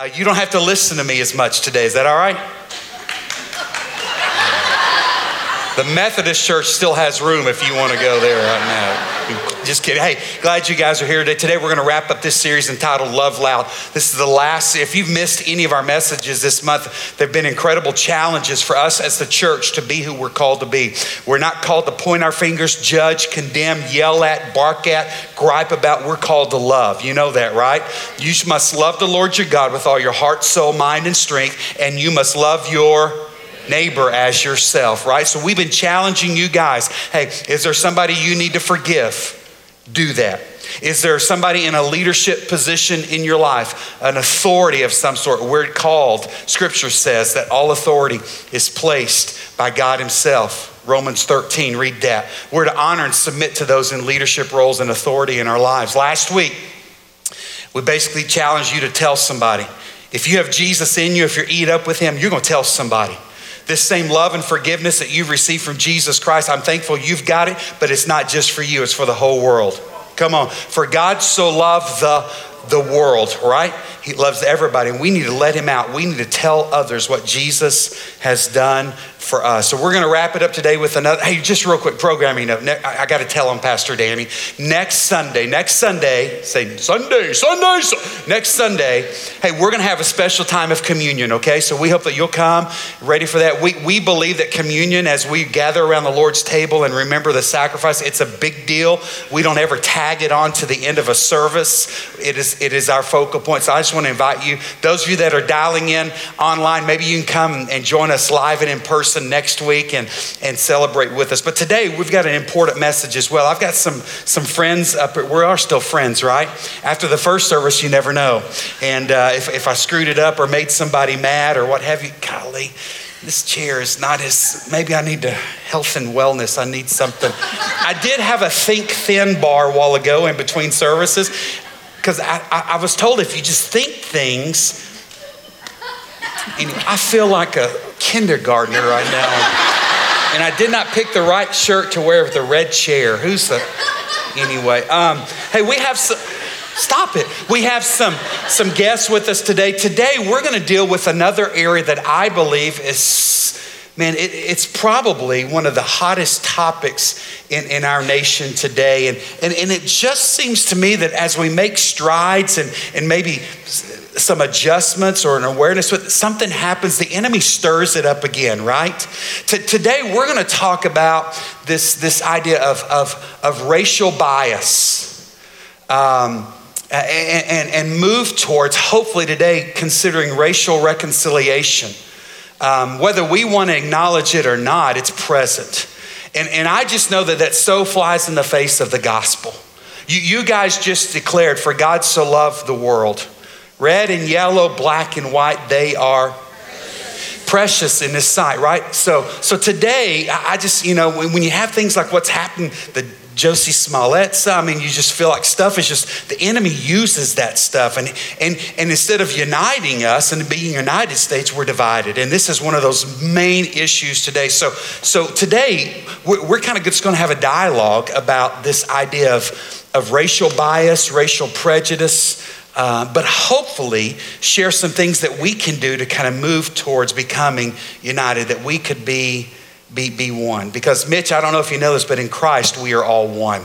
Uh, you don't have to listen to me as much today. Is that all right? The Methodist church still has room if you want to go there right now. Just kidding. Hey, glad you guys are here today. Today we're going to wrap up this series entitled Love Loud. This is the last, if you've missed any of our messages this month, there have been incredible challenges for us as the church to be who we're called to be. We're not called to point our fingers, judge, condemn, yell at, bark at, gripe about. We're called to love. You know that, right? You must love the Lord your God with all your heart, soul, mind, and strength, and you must love your neighbor as yourself, right? So we've been challenging you guys. Hey, is there somebody you need to forgive? Do that. Is there somebody in a leadership position in your life, an authority of some sort? We're called, scripture says that all authority is placed by God Himself. Romans 13, read that. We're to honor and submit to those in leadership roles and authority in our lives. Last week, we basically challenged you to tell somebody. If you have Jesus in you, if you're eat up with Him, you're going to tell somebody. This same love and forgiveness that you've received from Jesus Christ, I'm thankful you've got it, but it's not just for you, it's for the whole world. Come on. For God so loved the the world, right? He loves everybody, we need to let him out. We need to tell others what Jesus has done for us. So we're going to wrap it up today with another. Hey, just real quick programming. I, got to tell them, Pastor Danny. Next Sunday, next Sunday, say Sunday, Sunday, next Sunday. Hey, we're going to have a special time of communion. Okay, so we hope that you'll come ready for that. We we believe that communion, as we gather around the Lord's table and remember the sacrifice, it's a big deal. We don't ever tag it on to the end of a service. It is it is our focal point. So I just want to invite you, those of you that are dialing in online, maybe you can come and join us live and in person next week and, and celebrate with us. But today we've got an important message as well. I've got some, some friends up we are still friends, right? After the first service, you never know. And uh, if, if I screwed it up or made somebody mad or what have you, golly, this chair is not as, maybe I need to health and wellness. I need something. I did have a think thin bar a while ago in between services because I, I, I, was told if you just think things, I feel like a kindergartner right now. And I did not pick the right shirt to wear with the red chair. Who's the, anyway. Um, hey, we have some, stop it. We have some, some guests with us today. Today, we're going to deal with another area that I believe is man, it, it's probably one of the hottest topics in, in our nation today. And, and, and it just seems to me that as we make strides and, and maybe some adjustments or an awareness with something happens the enemy stirs it up again right T- today we're going to talk about this, this idea of, of, of racial bias um, and, and, and move towards hopefully today considering racial reconciliation um, whether we want to acknowledge it or not, it's present. And, and I just know that that so flies in the face of the gospel. You, you guys just declared, for God so loved the world. Red and yellow, black and white, they are precious in his sight, right? So, so today, I just, you know, when, when you have things like what's happened, the Jussie Smollett. I mean, you just feel like stuff is just, the enemy uses that stuff. And, and, and instead of uniting us and being United States, we're divided. And this is one of those main issues today. So, so today, we're, we're kind of just going to have a dialogue about this idea of, of racial bias, racial prejudice. Uh, but hopefully share some things that we can do to kind of move towards becoming united, that we could be be, be one. Because, Mitch, I don't know if you know this, but in Christ, we are all one.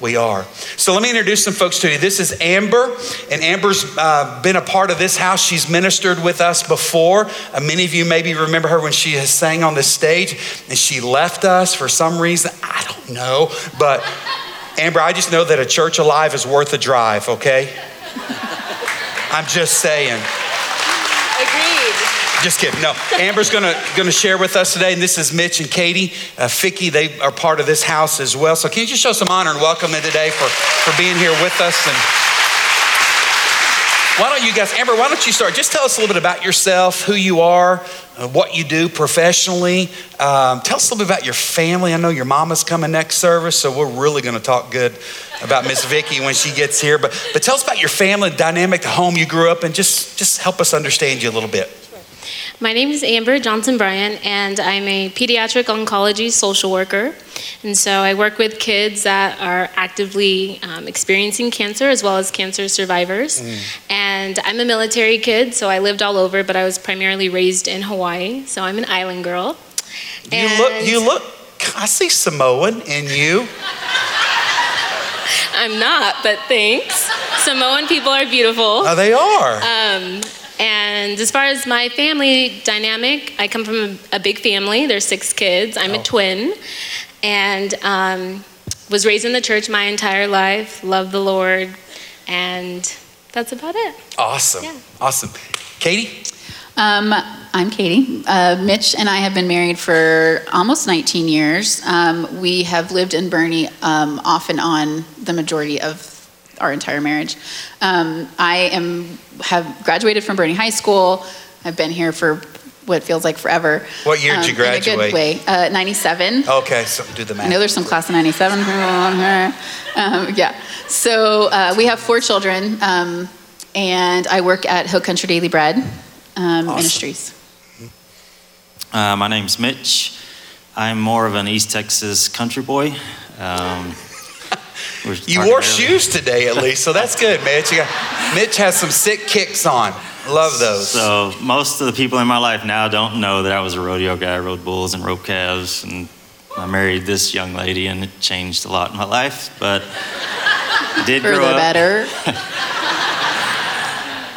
We are. So let me introduce some folks to you. This is Amber, and Amber's uh, been a part of this house. She's ministered with us before. Uh, many of you maybe remember her when she sang on the stage, and she left us for some reason. I don't know, but Amber, I just know that a church alive is worth a drive. Okay, I'm just saying. Just kidding. No, Amber's gonna gonna share with us today, and this is Mitch and Katie, uh, Ficky. They are part of this house as well. So can you just show some honor and welcome them today for for being here with us? And why don't you guys, Amber? Why don't you start? Just tell us a little bit about yourself, who you are, uh, what you do professionally. Um, tell us a little bit about your family. I know your mama's coming next service, so we're really going to talk good about Miss Vicky when she gets here. But but tell us about your family dynamic, the home you grew up in. Just just help us understand you a little bit. My name is Amber Johnson Bryant, and I'm a pediatric oncology social worker. And so I work with kids that are actively um, experiencing cancer as well as cancer survivors. Mm. And I'm a military kid, so I lived all over, but I was primarily raised in Hawaii, so I'm an island girl. You look, you look, I see Samoan in you. I'm not, but thanks. Samoan people are beautiful. Oh, they are. Um, and as far as my family dynamic, I come from a, a big family. There's six kids. I'm oh. a twin, and um, was raised in the church my entire life. Love the Lord, and that's about it. Awesome. Yeah. Awesome. Katie. Um, I'm Katie. Uh, Mitch and I have been married for almost 19 years. Um, we have lived in Boerne um, off and on the majority of our entire marriage. Um, I am have graduated from Boerne High School. I've been here for what feels like forever. What year did you graduate? Um, in a good way. Uh, 97. Okay, so do the math. I know there's some class of 97 on here. Um, yeah. So uh, we have four children, um, and I work at Hill Country Daily Bread um, awesome. Ministries. Uh, my name's Mitch. I'm more of an East Texas country boy. You wore shoes today, at least, so that's good, Mitch. Got, Mitch has some sick kicks on. Love those. So most of the people in my life now don't know that I was a rodeo guy. I rode bulls and rope calves, and I married this young lady, and it changed a lot in my life. But I did For grow the up. better.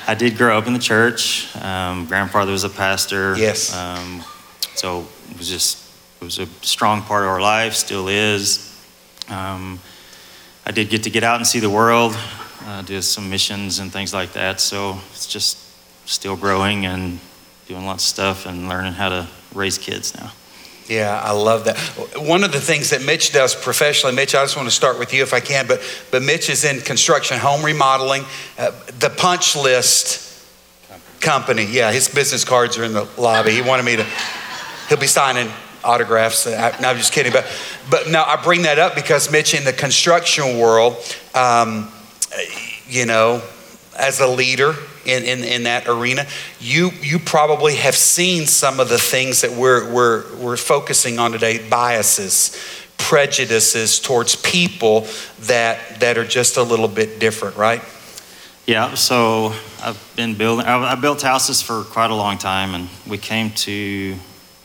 I did grow up in the church. Um, grandfather was a pastor. Yes. Um, so it was just it was a strong part of our life. Still is. Um, I did get to get out and see the world, uh, do some missions and things like that. So it's just still growing and doing lots of stuff and learning how to raise kids now. Yeah, I love that. One of the things that Mitch does professionally, Mitch, I just want to start with you if I can, but, but Mitch is in construction, home remodeling, uh, the punch list company. Yeah, his business cards are in the lobby. He wanted me to, he'll be signing autographs. I, no, I'm just kidding. But, but no, I bring that up because Mitch, in the construction world, um, you know, as a leader, in, in, in that arena, you, you probably have seen some of the things that we're, we're, we're focusing on today biases, prejudices towards people that, that are just a little bit different, right? Yeah, so I've been building, I, I built houses for quite a long time, and we came to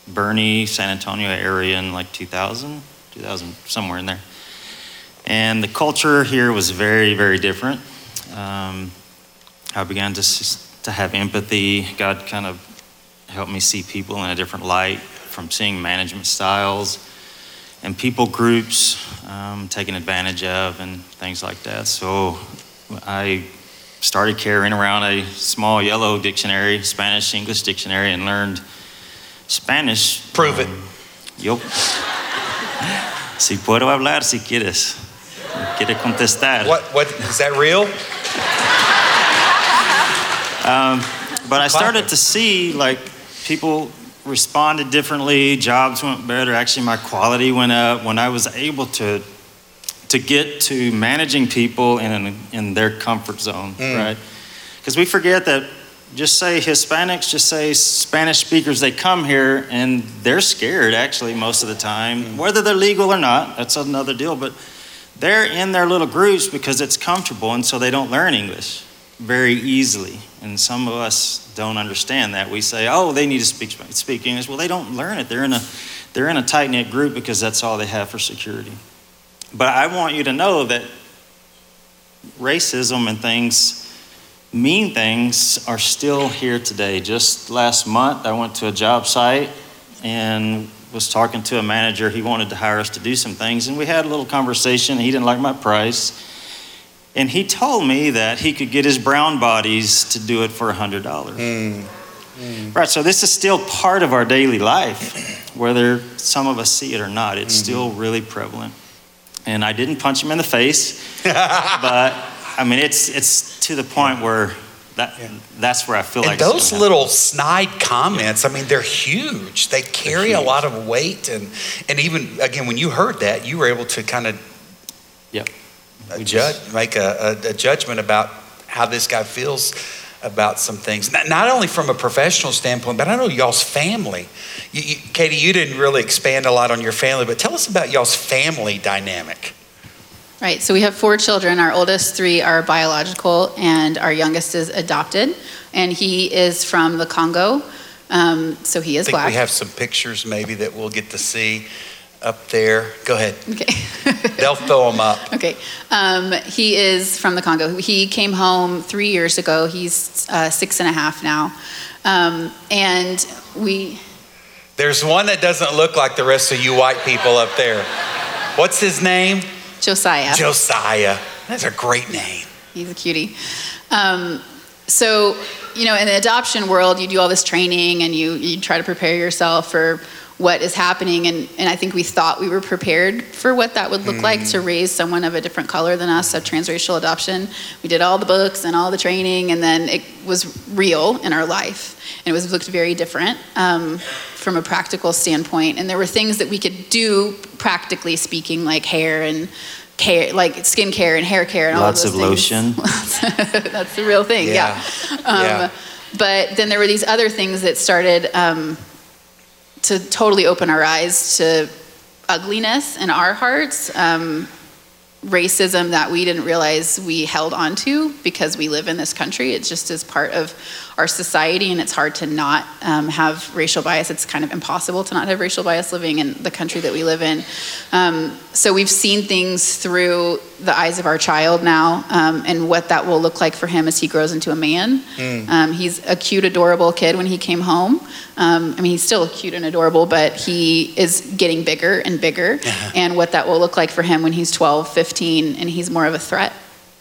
Boerne, San Antonio area in like 2000, 2000, somewhere in there. And the culture here was very, very different. Um, I began to, to have empathy. God kind of helped me see people in a different light from seeing management styles and people groups um, taken advantage of and things like that. So I started carrying around a small yellow dictionary, Spanish English dictionary, and learned Spanish. Prove it. Yo. si puedo hablar si quieres. Quiere contestar. What, what, is that real? Um, but I started to see like people responded differently, jobs went better. Actually, my quality went up when I was able to to get to managing people in in their comfort zone, mm. right? Because we forget that just say Hispanics, just say Spanish speakers, they come here and they're scared actually most of the time, mm. whether they're legal or not, that's another deal, but they're in their little groups because it's comfortable and so they don't learn English very easily. And some of us don't understand that. We say, oh, they need to speak, speak English. Well, they don't learn it. They're in a, they're in a tight knit group because that's all they have for security. But I want you to know that racism and things, mean things, are still here today. Just last month, I went to a job site and was talking to a manager. He wanted to hire us to do some things, and we had a little conversation. He didn't like my price. And he told me that he could get his brown bodies to do it for $100. Mm. Mm. Right, so this is still part of our daily life, whether some of us see it or not. It's mm-hmm. still really prevalent. And I didn't punch him in the face, but I mean, it's, it's to the point where that, yeah. that's where I feel and like those little snide comments. I mean, they're huge. They carry huge. a lot of weight, and and even again, when you heard that, you were able to kind of yeah, judge, make a, a, a, judgment about how this guy feels about some things, not, not only from a professional standpoint, but I know y'all's family. You, you, Katie, you didn't really expand a lot on your family, but tell us about y'all's family dynamic. Right, so we have four children. Our oldest three are biological, and our youngest is adopted, and he is from the Congo. Um, so he is I think black. we have some pictures maybe that we'll get to see up there. Go ahead. Okay. They'll throw them up. Okay. Um, he is from the Congo. He came home three years ago. He's uh, six and a half now. Um, and we, There's one that doesn't look like the rest of you white people up there. What's his name? Josiah. Josiah. That's a great name. He's a cutie. Um, so, you know, in the adoption world, you do all this training and you, you try to prepare yourself for what is happening. And, and I think we thought we were prepared for what that would look like to raise someone of a different color than us, a transracial adoption. We did all the books and all the training, and then it was real in our life. And it was looked very different um, from a practical standpoint. And there were things that we could do, practically speaking, like hair and care, like skin care and hair care and all Lots of of those things. lotion. That's the real thing, yeah. Um, Yeah. But then there were these other things that started um, to totally open our eyes to ugliness in our hearts, um, racism that we didn't realize we held onto because we live in this country. It just is part of our society, and it's hard to not um, have racial bias. It's kind of impossible to not have racial bias living in the country that we live in. Um, so we've seen things through the eyes of our child now, um, and what that will look like for him as he grows into a man. Um, he's a cute, adorable kid when he came home. Um, I mean, he's still cute and adorable, but he is getting bigger and bigger, and what that will look like for him when he's 12, 15, and he's more of a threat.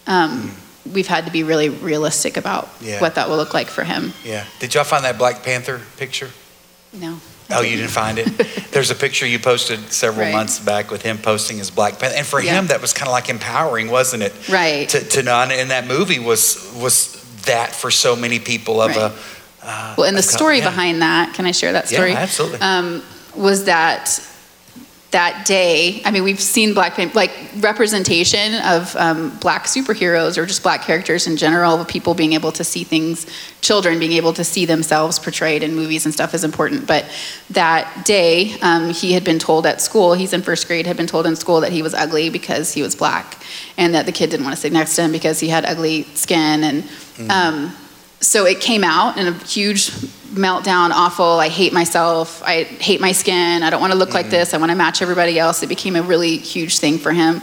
Um, We've had to be really realistic about Yeah. what that will look like for him. Yeah. Did y'all find that Black Panther picture? No. Oh, you didn't find it? There's a picture you posted several Right. months back with him posting his Black Panther. And for Yeah. him, that was kind of like empowering, wasn't it? Right. To, to know, and that movie was was that for so many people of Right. a. Uh, Well, and the story yeah. behind that, can I share that story? Yeah, absolutely. Um, was that that day, I mean, we've seen Black like representation of um, Black superheroes or just Black characters in general, of people being able to see things, children being able to see themselves portrayed in movies and stuff is important. But that day, um, he had been told at school, he's in first grade, had been told in school that he was ugly because he was Black, and that the kid didn't want to sit next to him because he had ugly skin. And um, so it came out in a huge meltdown, awful. I hate myself. I hate my skin. I don't want to look like this. I want to match everybody else. It became a really huge thing for him.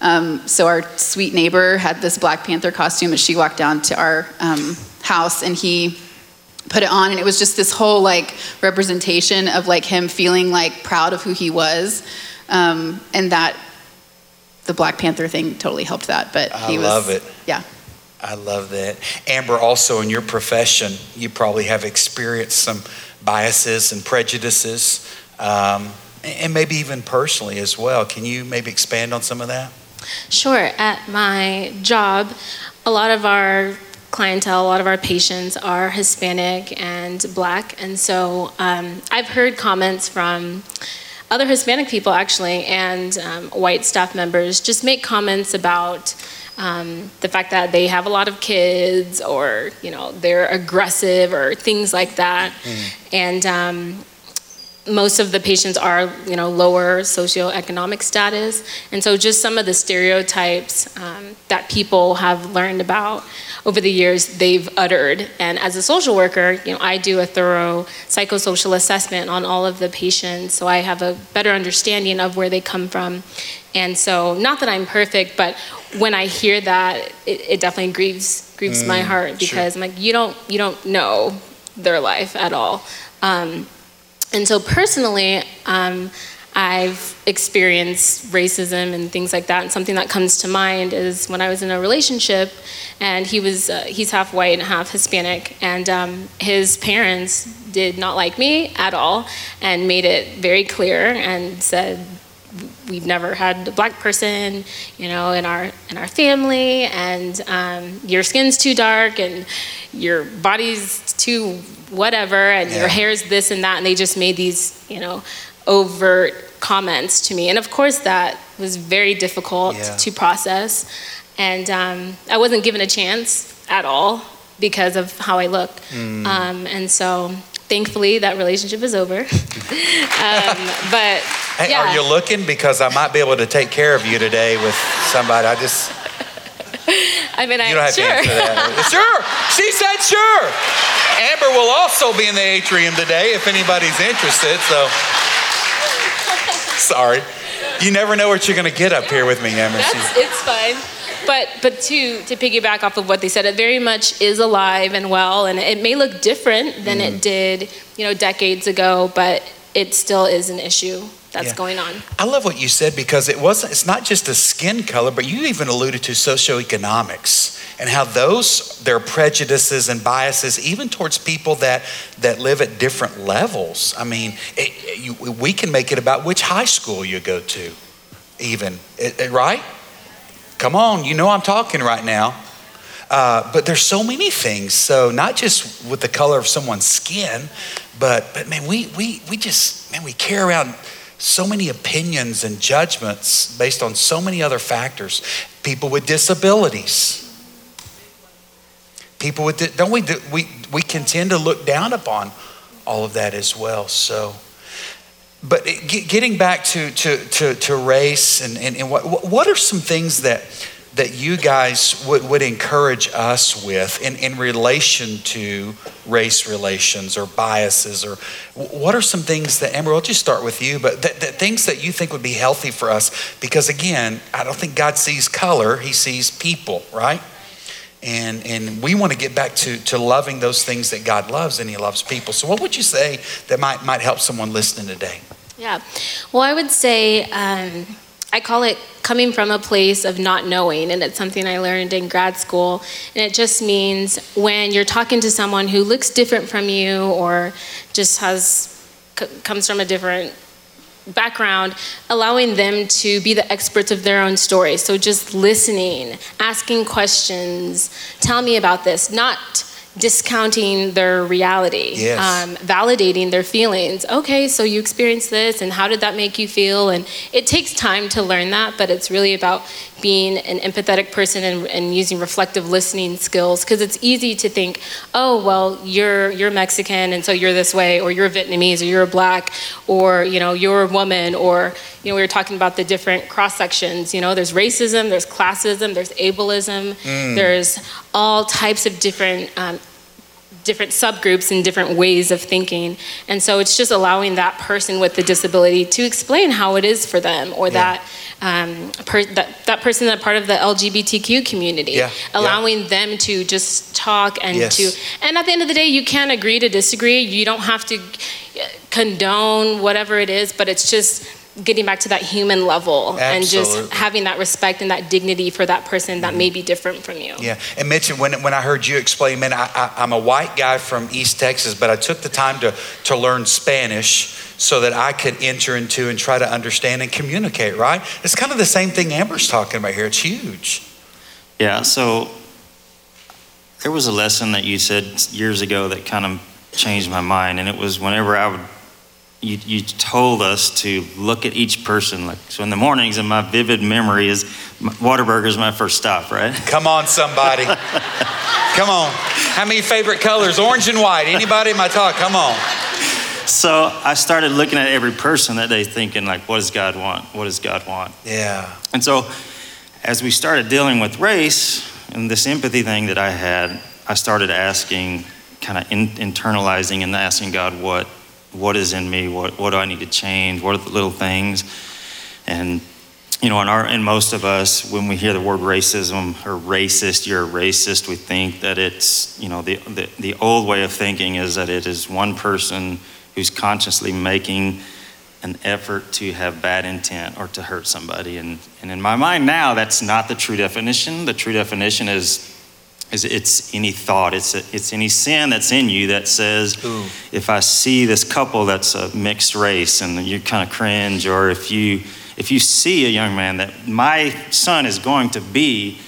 Um, so our sweet neighbor had this Black Panther costume, and she walked down to our um, house, and he put it on, and it was just this whole like representation of like him feeling like proud of who he was, um, and that the Black Panther thing totally helped that. But I he was, love it. Yeah. I love that. Amber, also in your profession, you probably have experienced some biases and prejudices, um, and maybe even personally as well. Can you maybe expand on some of that? Sure. At my job, a lot of our clientele, a lot of our patients are Hispanic and Black, and so um, I've heard comments from other Hispanic people actually and um, white staff members just make comments about um, the fact that they have a lot of kids or you know they're aggressive or things like that, and um, most of the patients are, you know, lower socioeconomic status, and so just some of the stereotypes um, that people have learned about over the years, they've uttered. And as a social worker, you know, I do a thorough psychosocial assessment on all of the patients, so I have a better understanding of where they come from. And so, not that I'm perfect, but when I hear that, it, it definitely grieves grieves my heart because I'm like, you don't you don't know their life at all. Um, and so personally, um, I've experienced racism and things like that. And something that comes to mind is when I was in a relationship, and he was uh, he's half white and half Hispanic, and um, his parents did not like me at all, and made it very clear and said we've never had a black person, you know, in our in our family, and um, your skin's too dark, and your body's too whatever, and Yeah. your hair's this and that, and they just made these, you know, overt comments to me, and of course that was very difficult Yeah. to process, and um, I wasn't given a chance at all because of how I look. Mm. Um, and so thankfully that relationship is over. um, but Hey, yeah. are you looking? Because I might be able to take care of you today with somebody. I just, I mean, I, you don't have sure. to answer that. sure. She said sure. Amber will also be in the atrium today if anybody's interested. So, sorry. You never know what you're going to get up here with me, Amber. That's, it's fine. But but to to piggyback off of what they said, it very much is alive and well, and it may look different than Mm-hmm. it did, you know, decades ago, but it still is an issue that's Yeah. going on. I love what you said because it wasn't. It's not just a skin color, but you even alluded to socioeconomics and how those their prejudices and biases, even towards people that that live at different levels. I mean, it, you, we can make it about which high school you go to, even It- it- right. Come on, you know I'm talking right now. Uh, but there's so many things. So not just with the color of someone's skin, but but man, we we we just man we carry around so many opinions and judgments based on so many other factors. People with disabilities. People with don't we we we can tend to look down upon all of that as well. So. But getting back to, to, to, to race and, and, and what, what are some things that, that you guys would, would encourage us with in, in relation to race relations or biases or what are some things that Amber, I'll just start with you, but that things that you think would be healthy for us because again, I don't think God sees color, he sees people, right? And, and we want to get back to, to loving those things that God loves and He loves people. So, what would you say that might, might help someone listening today? Yeah. Well, I would say um, I call it coming from a place of not knowing, and it's something I learned in grad school. And it just means when you're talking to someone who looks different from you or just has c- comes from a different background, allowing them to be the experts of their own story. So just listening, asking questions, tell me about this, not discounting their reality, Yes. um, validating their feelings. Okay, so you experienced this, and how did that make you feel? And it takes time to learn that, but it's really about being an empathetic person and, and using reflective listening skills. Because it's easy to think, oh, well, you're you're Mexican, and so you're this way, or you're Vietnamese, or you're black, or you know, you're a woman, or you know, we were talking about the different cross sections. You know, there's racism, there's classism, there's ableism, there's all types of different um, different subgroups and different ways of thinking. And so it's just allowing that person with the disability to explain how it is for them or that, um, per, that that person that part of the LGBTQ community, Yeah, yeah. allowing them to just talk and Yes. to, and at the end of the day, you can agree to disagree. You don't have to condone whatever it is, but it's just getting back to that human level and just having that respect and that dignity for that person that may be different from you. Yeah, and Mitch, when, when I heard you explain, man, I, I, I'm a white guy from East Texas, but I took the time to, to learn Spanish so that I could enter into and try to understand and communicate, right? It's kind of the same thing Amber's talking about here. It's huge. Yeah, so there was a lesson that you said years ago that kind of changed my mind, and it was whenever I would, you, you told us to look at each person. Like, so in the mornings, and my vivid memory is Whataburger is my first stop, right? Come on, somebody. Come on. How many favorite colors? Orange and white. Anybody in my talk? Come on. So I started looking at every person that day, thinking like, what does God want? What does God want? Yeah. And so, as we started dealing with race and this empathy thing that I had, I started asking, kind of in, internalizing and asking God, what, what is in me? What, what do I need to change? What are the little things? And you know, in our, in most of us, when we hear the word racism or racist, you're a racist. We think that it's, you know, the, the the old way of thinking is that it is one person who's consciously making an effort to have bad intent or to hurt somebody. And, and in my mind now, that's not the true definition. The true definition is, is it's any thought, it's, it's any sin that's in you that says, Ooh. if I see this couple that's a mixed race and you kind of cringe, or if you, if you see a young man that my son is going to be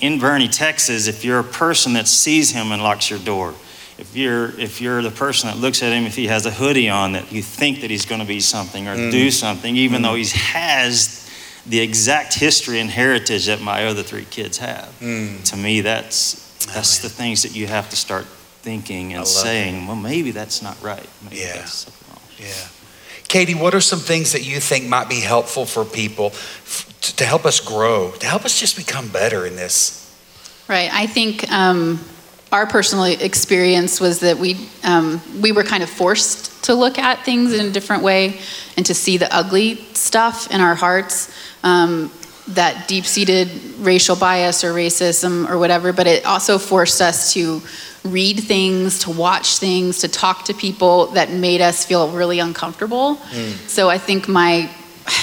in Boerne, Texas, if you're a person that sees him and locks your door, if you're if you're the person that looks at him if he has a hoodie on that you think that he's going to be something or mm. do something even though he has the exact history and heritage that my other three kids have to me that's that's the things that you have to start thinking and love saying, well, maybe that's not right. Maybe Yeah. that's. Yeah. Katie, what are some things that you think might be helpful for people f- to, to help us grow, to help us just become better in this? Right. I think um, our personal experience was that we um, we were kind of forced to look at things in a different way and to see the ugly stuff in our hearts. Um, that deep-seated racial bias or racism or whatever, but it also forced us to read things, to watch things, to talk to people that made us feel really uncomfortable. So I think my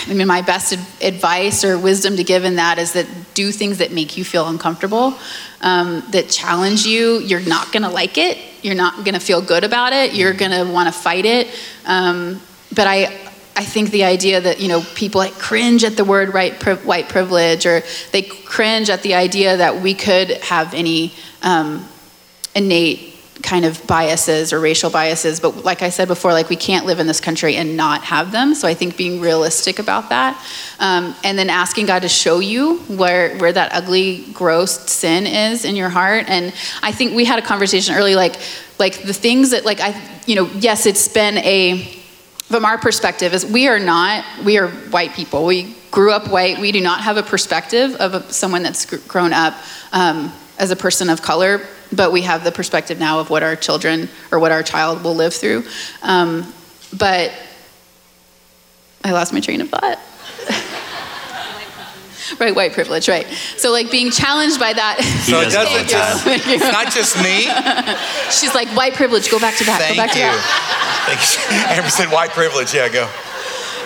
I mean, my best advice or wisdom to give in that is that do things that make you feel uncomfortable, um, that challenge you. You're not going to like it. You're not going to feel good about it. You're going to want to fight it. Um, but I, I think the idea that you know people like cringe at the word pri- white privilege, or they cringe at the idea that we could have any um, innate kind of biases or racial biases. But like i said before like we can't live in this country and not have them. So i think being realistic about that um, and then asking god to show you where where that ugly gross sin is in your heart. And i think we had a conversation early like like the things that like i you know yes it's been a from our perspective is we are not we are white people. We grew up white. We do not have a perspective of a, someone that's grown up um, as a person of color but we have the perspective now of what our children or what our child will live through. Um, but i lost my train of thought right white privilege right so like being challenged by that So it does it all doesn't just, it's not just me. she's like white privilege go back to that Thank go back to you. that Thank you. Amber said white privilege. Yeah, go.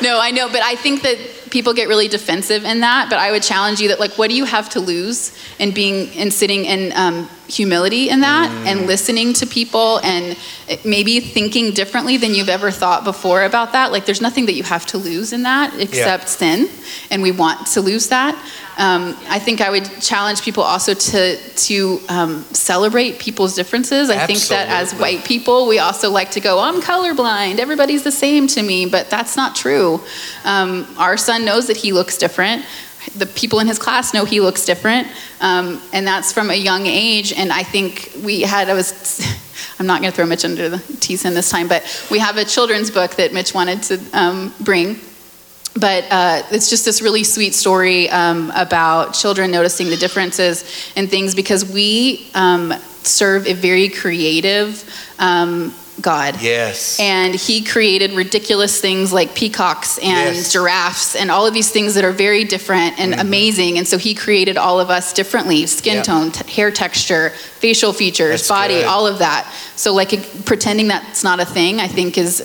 No, I know, but I think that people get really defensive in that. But I would challenge you that, like, what do you have to lose in being and sitting in um, humility in that, and listening to people, and maybe thinking differently than you've ever thought before about that? Like, there's nothing that you have to lose in that except sin, and we want to lose that. Um, I think I would challenge people also to to um, celebrate people's differences. I think that as white people, we also like to go, I'm colorblind, everybody's the same to me, but that's not true. Um, our son knows that he looks different. The people in his class know he looks different, um, and that's from a young age. And I think we had, I was, I'm not going to throw Mitch under the teeth in this time, but we have a children's book that Mitch wanted to um, bring but uh, it's just this really sweet story um, about children noticing the differences in things because we um, serve a very creative um, God. Yes. And he created ridiculous things like peacocks and Yes. giraffes and all of these things that are very different and amazing. And so he created all of us differently skin Yeah. tone, t- hair texture, facial features, That's body, good. all of that. So, like, pretending that's not a thing, I think, is.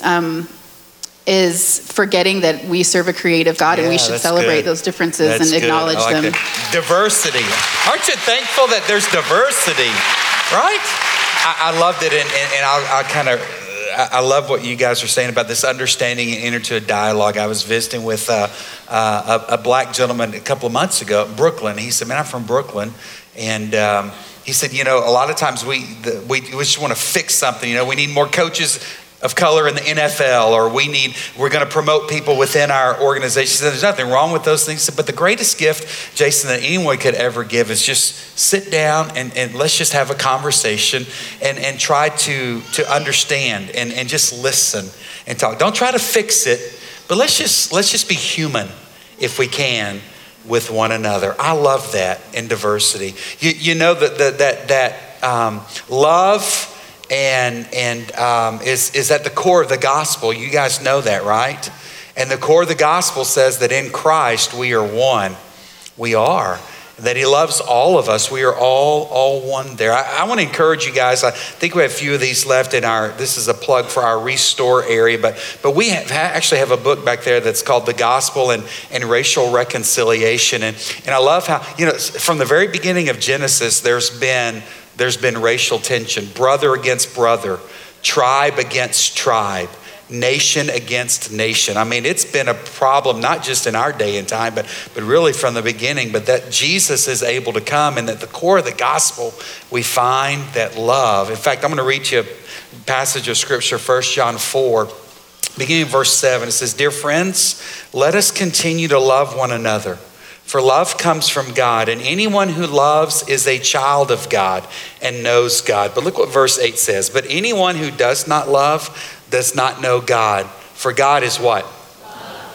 Is forgetting that we serve a creative God and we should celebrate good. those differences That's and acknowledge like them. that. Diversity. Aren't you thankful that there's diversity? Right? I, I loved it, and, and, and I'll, I'll kind of. I I love what you guys are saying about this understanding and enter into a dialogue. I was visiting with uh, uh, a, a black gentleman a couple of months ago in Brooklyn. He said, "Man, I'm from Brooklyn," and um, he said, "You know, a lot of times we the, we, we just want to fix something. You know, we need more coaches of color in the NFL, or we need, we're going to promote people within our organization. There's nothing wrong with those things. But the greatest gift, Jason, that anyone could ever give is just sit down and, and let's just have a conversation and, and try to, to understand and, and just listen and talk. Don't try to fix it, but let's just, let's just be human if we can with one another. I love that in diversity. You, you know that, that, that, that um, love and and um, is is at the core of the gospel. You guys know that, right? And the core of the gospel says that in Christ we are one. We are. That He loves all of us. We are all all one there. I, I want to encourage you guys. I think we have a few of these left in our. This is a plug for our restore area, but but we have, actually have a book back there that's called the Gospel and and Racial Reconciliation. And and I love how you know from the very beginning of Genesis, there's been there's been racial tension, brother against brother, tribe against tribe, nation against nation. I mean, it's been a problem not just in our day and time, but, but really from the beginning. But that Jesus is able to come, and at the core of the gospel, we find that love. In fact, I'm going to read you a passage of scripture, 1 John 4. Beginning in verse 7, it says, Dear friends, let us continue to love one another. For love comes from God, and anyone who loves is a child of God and knows God. But look what verse 8 says. But anyone who does not love does not know God. For God is what?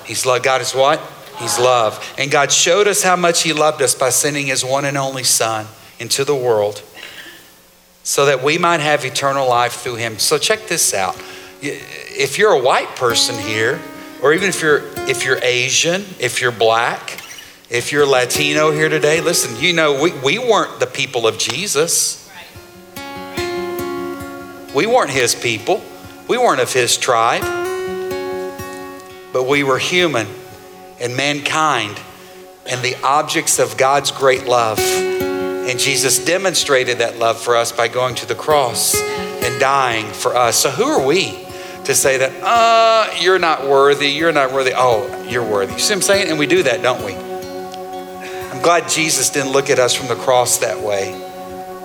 He's love. God is what? He's love. And God showed us how much He loved us by sending His one and only Son into the world so that we might have eternal life through Him. So check this out. If you're a white person here, or even if you're if you're Asian, if you're black, if you're Latino here today, listen, you know, we, we weren't the people of Jesus. We weren't his people. We weren't of his tribe. But we were human and mankind and the objects of God's great love. And Jesus demonstrated that love for us by going to the cross and dying for us. So who are we? to say that, uh, you're not worthy, you're not worthy. Oh, you're worthy. You see what I'm saying? And we do that, don't we? I'm glad Jesus didn't look at us from the cross that way,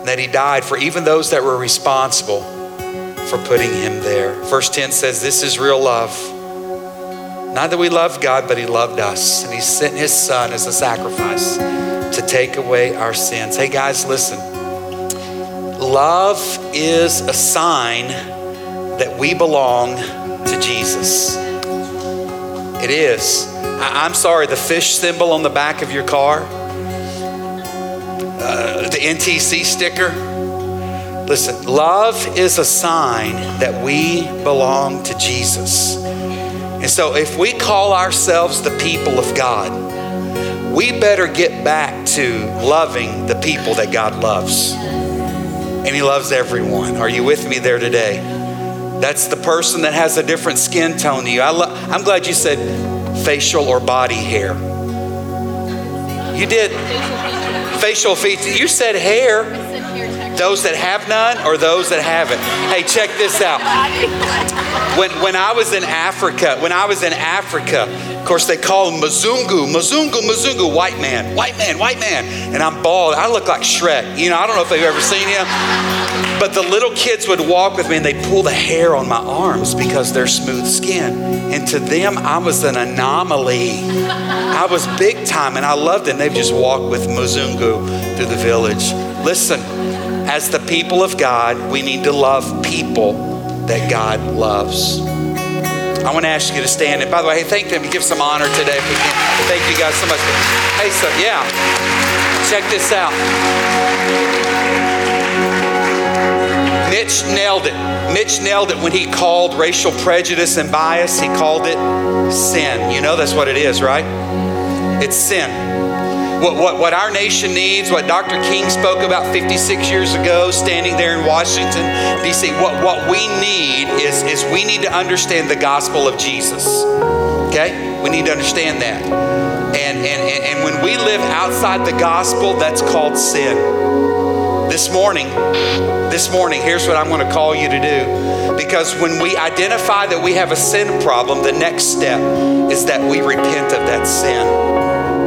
that he died for even those that were responsible for putting him there. Verse 10 says, This is real love. Not that we loved God, but he loved us, and he sent his son as a sacrifice to take away our sins. Hey, guys, listen. Love is a sign that we belong to Jesus. It is. I, am sorry, the fish symbol on the back of your car, uh, the NTC sticker. Listen, love is a sign that we belong to Jesus. And so if we call ourselves the people of God, we better get back to loving the people that God loves. And He loves everyone. Are you with me there today? That's the person that has a different skin tone to you. I I'm glad you said facial or body hair. You did. Facial features. You said hair. Those that have none or those that haven't. Hey, check this out. When, when I was in Africa, when I was in Africa, of course they call him Muzungu, Muzungu, Muzungu, white man, white man, white man. And I'm bald. I look like Shrek. You know, I don't know if they've ever seen him. But the little kids would walk with me and they'd pull the hair on my arms because they're smooth skin. And to them, I was an anomaly. I was big time and I loved it. And they'd just walk with Muzungu through the village. Listen, as the people of God, we need to love people that God loves. I want to ask you to stand. And by the way, hey, thank them. Give some honor today if we can. Thank you guys so much. Hey, so yeah, check this out. Mitch nailed it. Mitch nailed it when he called racial prejudice and bias, he called it sin. You know that's what it is, right? It's sin. What, what, what our nation needs, what Dr. King spoke about 56 years ago, standing there in Washington, D.C., what, what we need is, is we need to understand the gospel of Jesus. Okay? We need to understand that. And, and, and when we live outside the gospel, that's called sin. This morning, this morning, here's what I'm going to call you to do. Because when we identify that we have a sin problem, the next step is that we repent of that sin.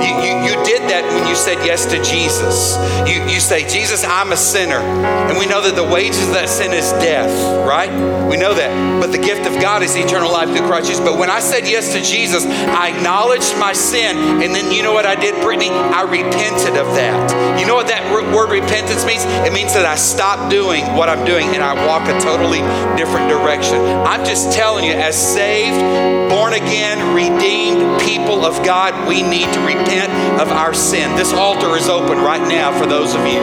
You, you, you did that when you said yes to Jesus. You, you say, Jesus, I'm a sinner. And we know that the wages of that sin is death, right? We know that. But the gift of God is eternal life through Christ Jesus. But when I said yes to Jesus, I acknowledged my sin. And then you know what I did, Brittany? I repented of that. You know what that word repentance means? It means that I stop doing what I'm doing and I walk a totally different direction. I'm just telling you, as saved, born again, redeemed people of God, we need to repent of our sin. This altar is open right now for those of you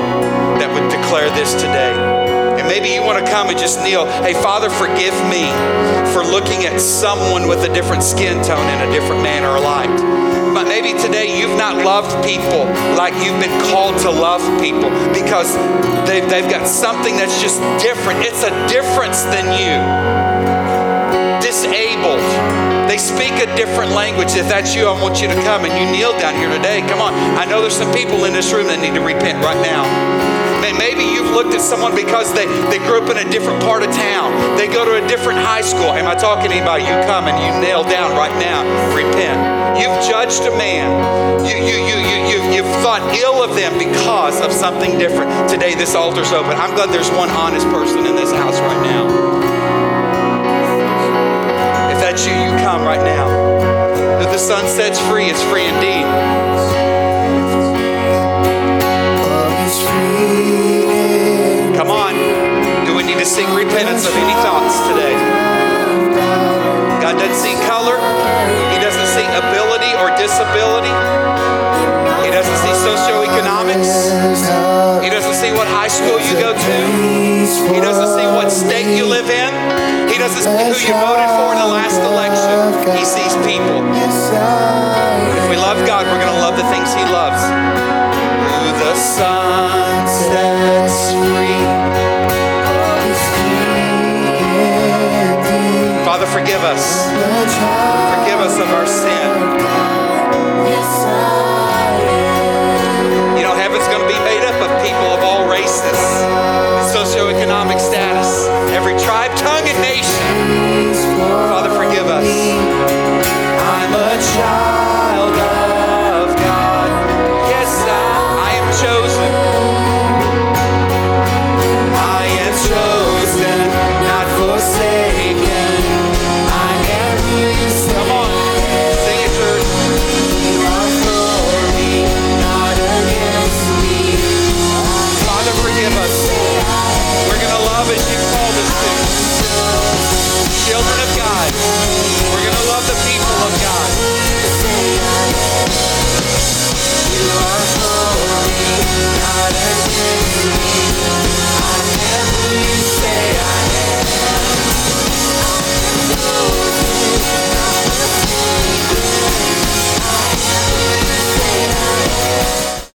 that would declare this today. And maybe you want to come and just kneel. Hey, Father, forgive me for looking at someone with a different skin tone in a different manner or light. But maybe today you've not loved people like you've been called to love people because they've, they've got something that's just different. It's a difference than you. Disabled they speak a different language. If that's you, I want you to come and you kneel down here today. Come on. I know there's some people in this room that need to repent right now. Maybe you've looked at someone because they, they grew up in a different part of town. They go to a different high school. Am I talking to anybody? You come and you nail down right now. Repent. You've judged a man. You, you, you, you, you, you've thought ill of them because of something different. Today, this altar's open. I'm glad there's one honest person in this house right now rejects you, you come right now. That the Son sets free is free indeed. Come on. Do we need to sing repentance of any thoughts today? God doesn't see color, He doesn't see ability or disability. He doesn't see socioeconomics. He doesn't see what high school you go to. He doesn't see what state you live in. He doesn't see who you voted for in the last election. He sees people. If we love God, we're going to love the things He loves. The Son sets free. Father, forgive us. Forgive us of our sin.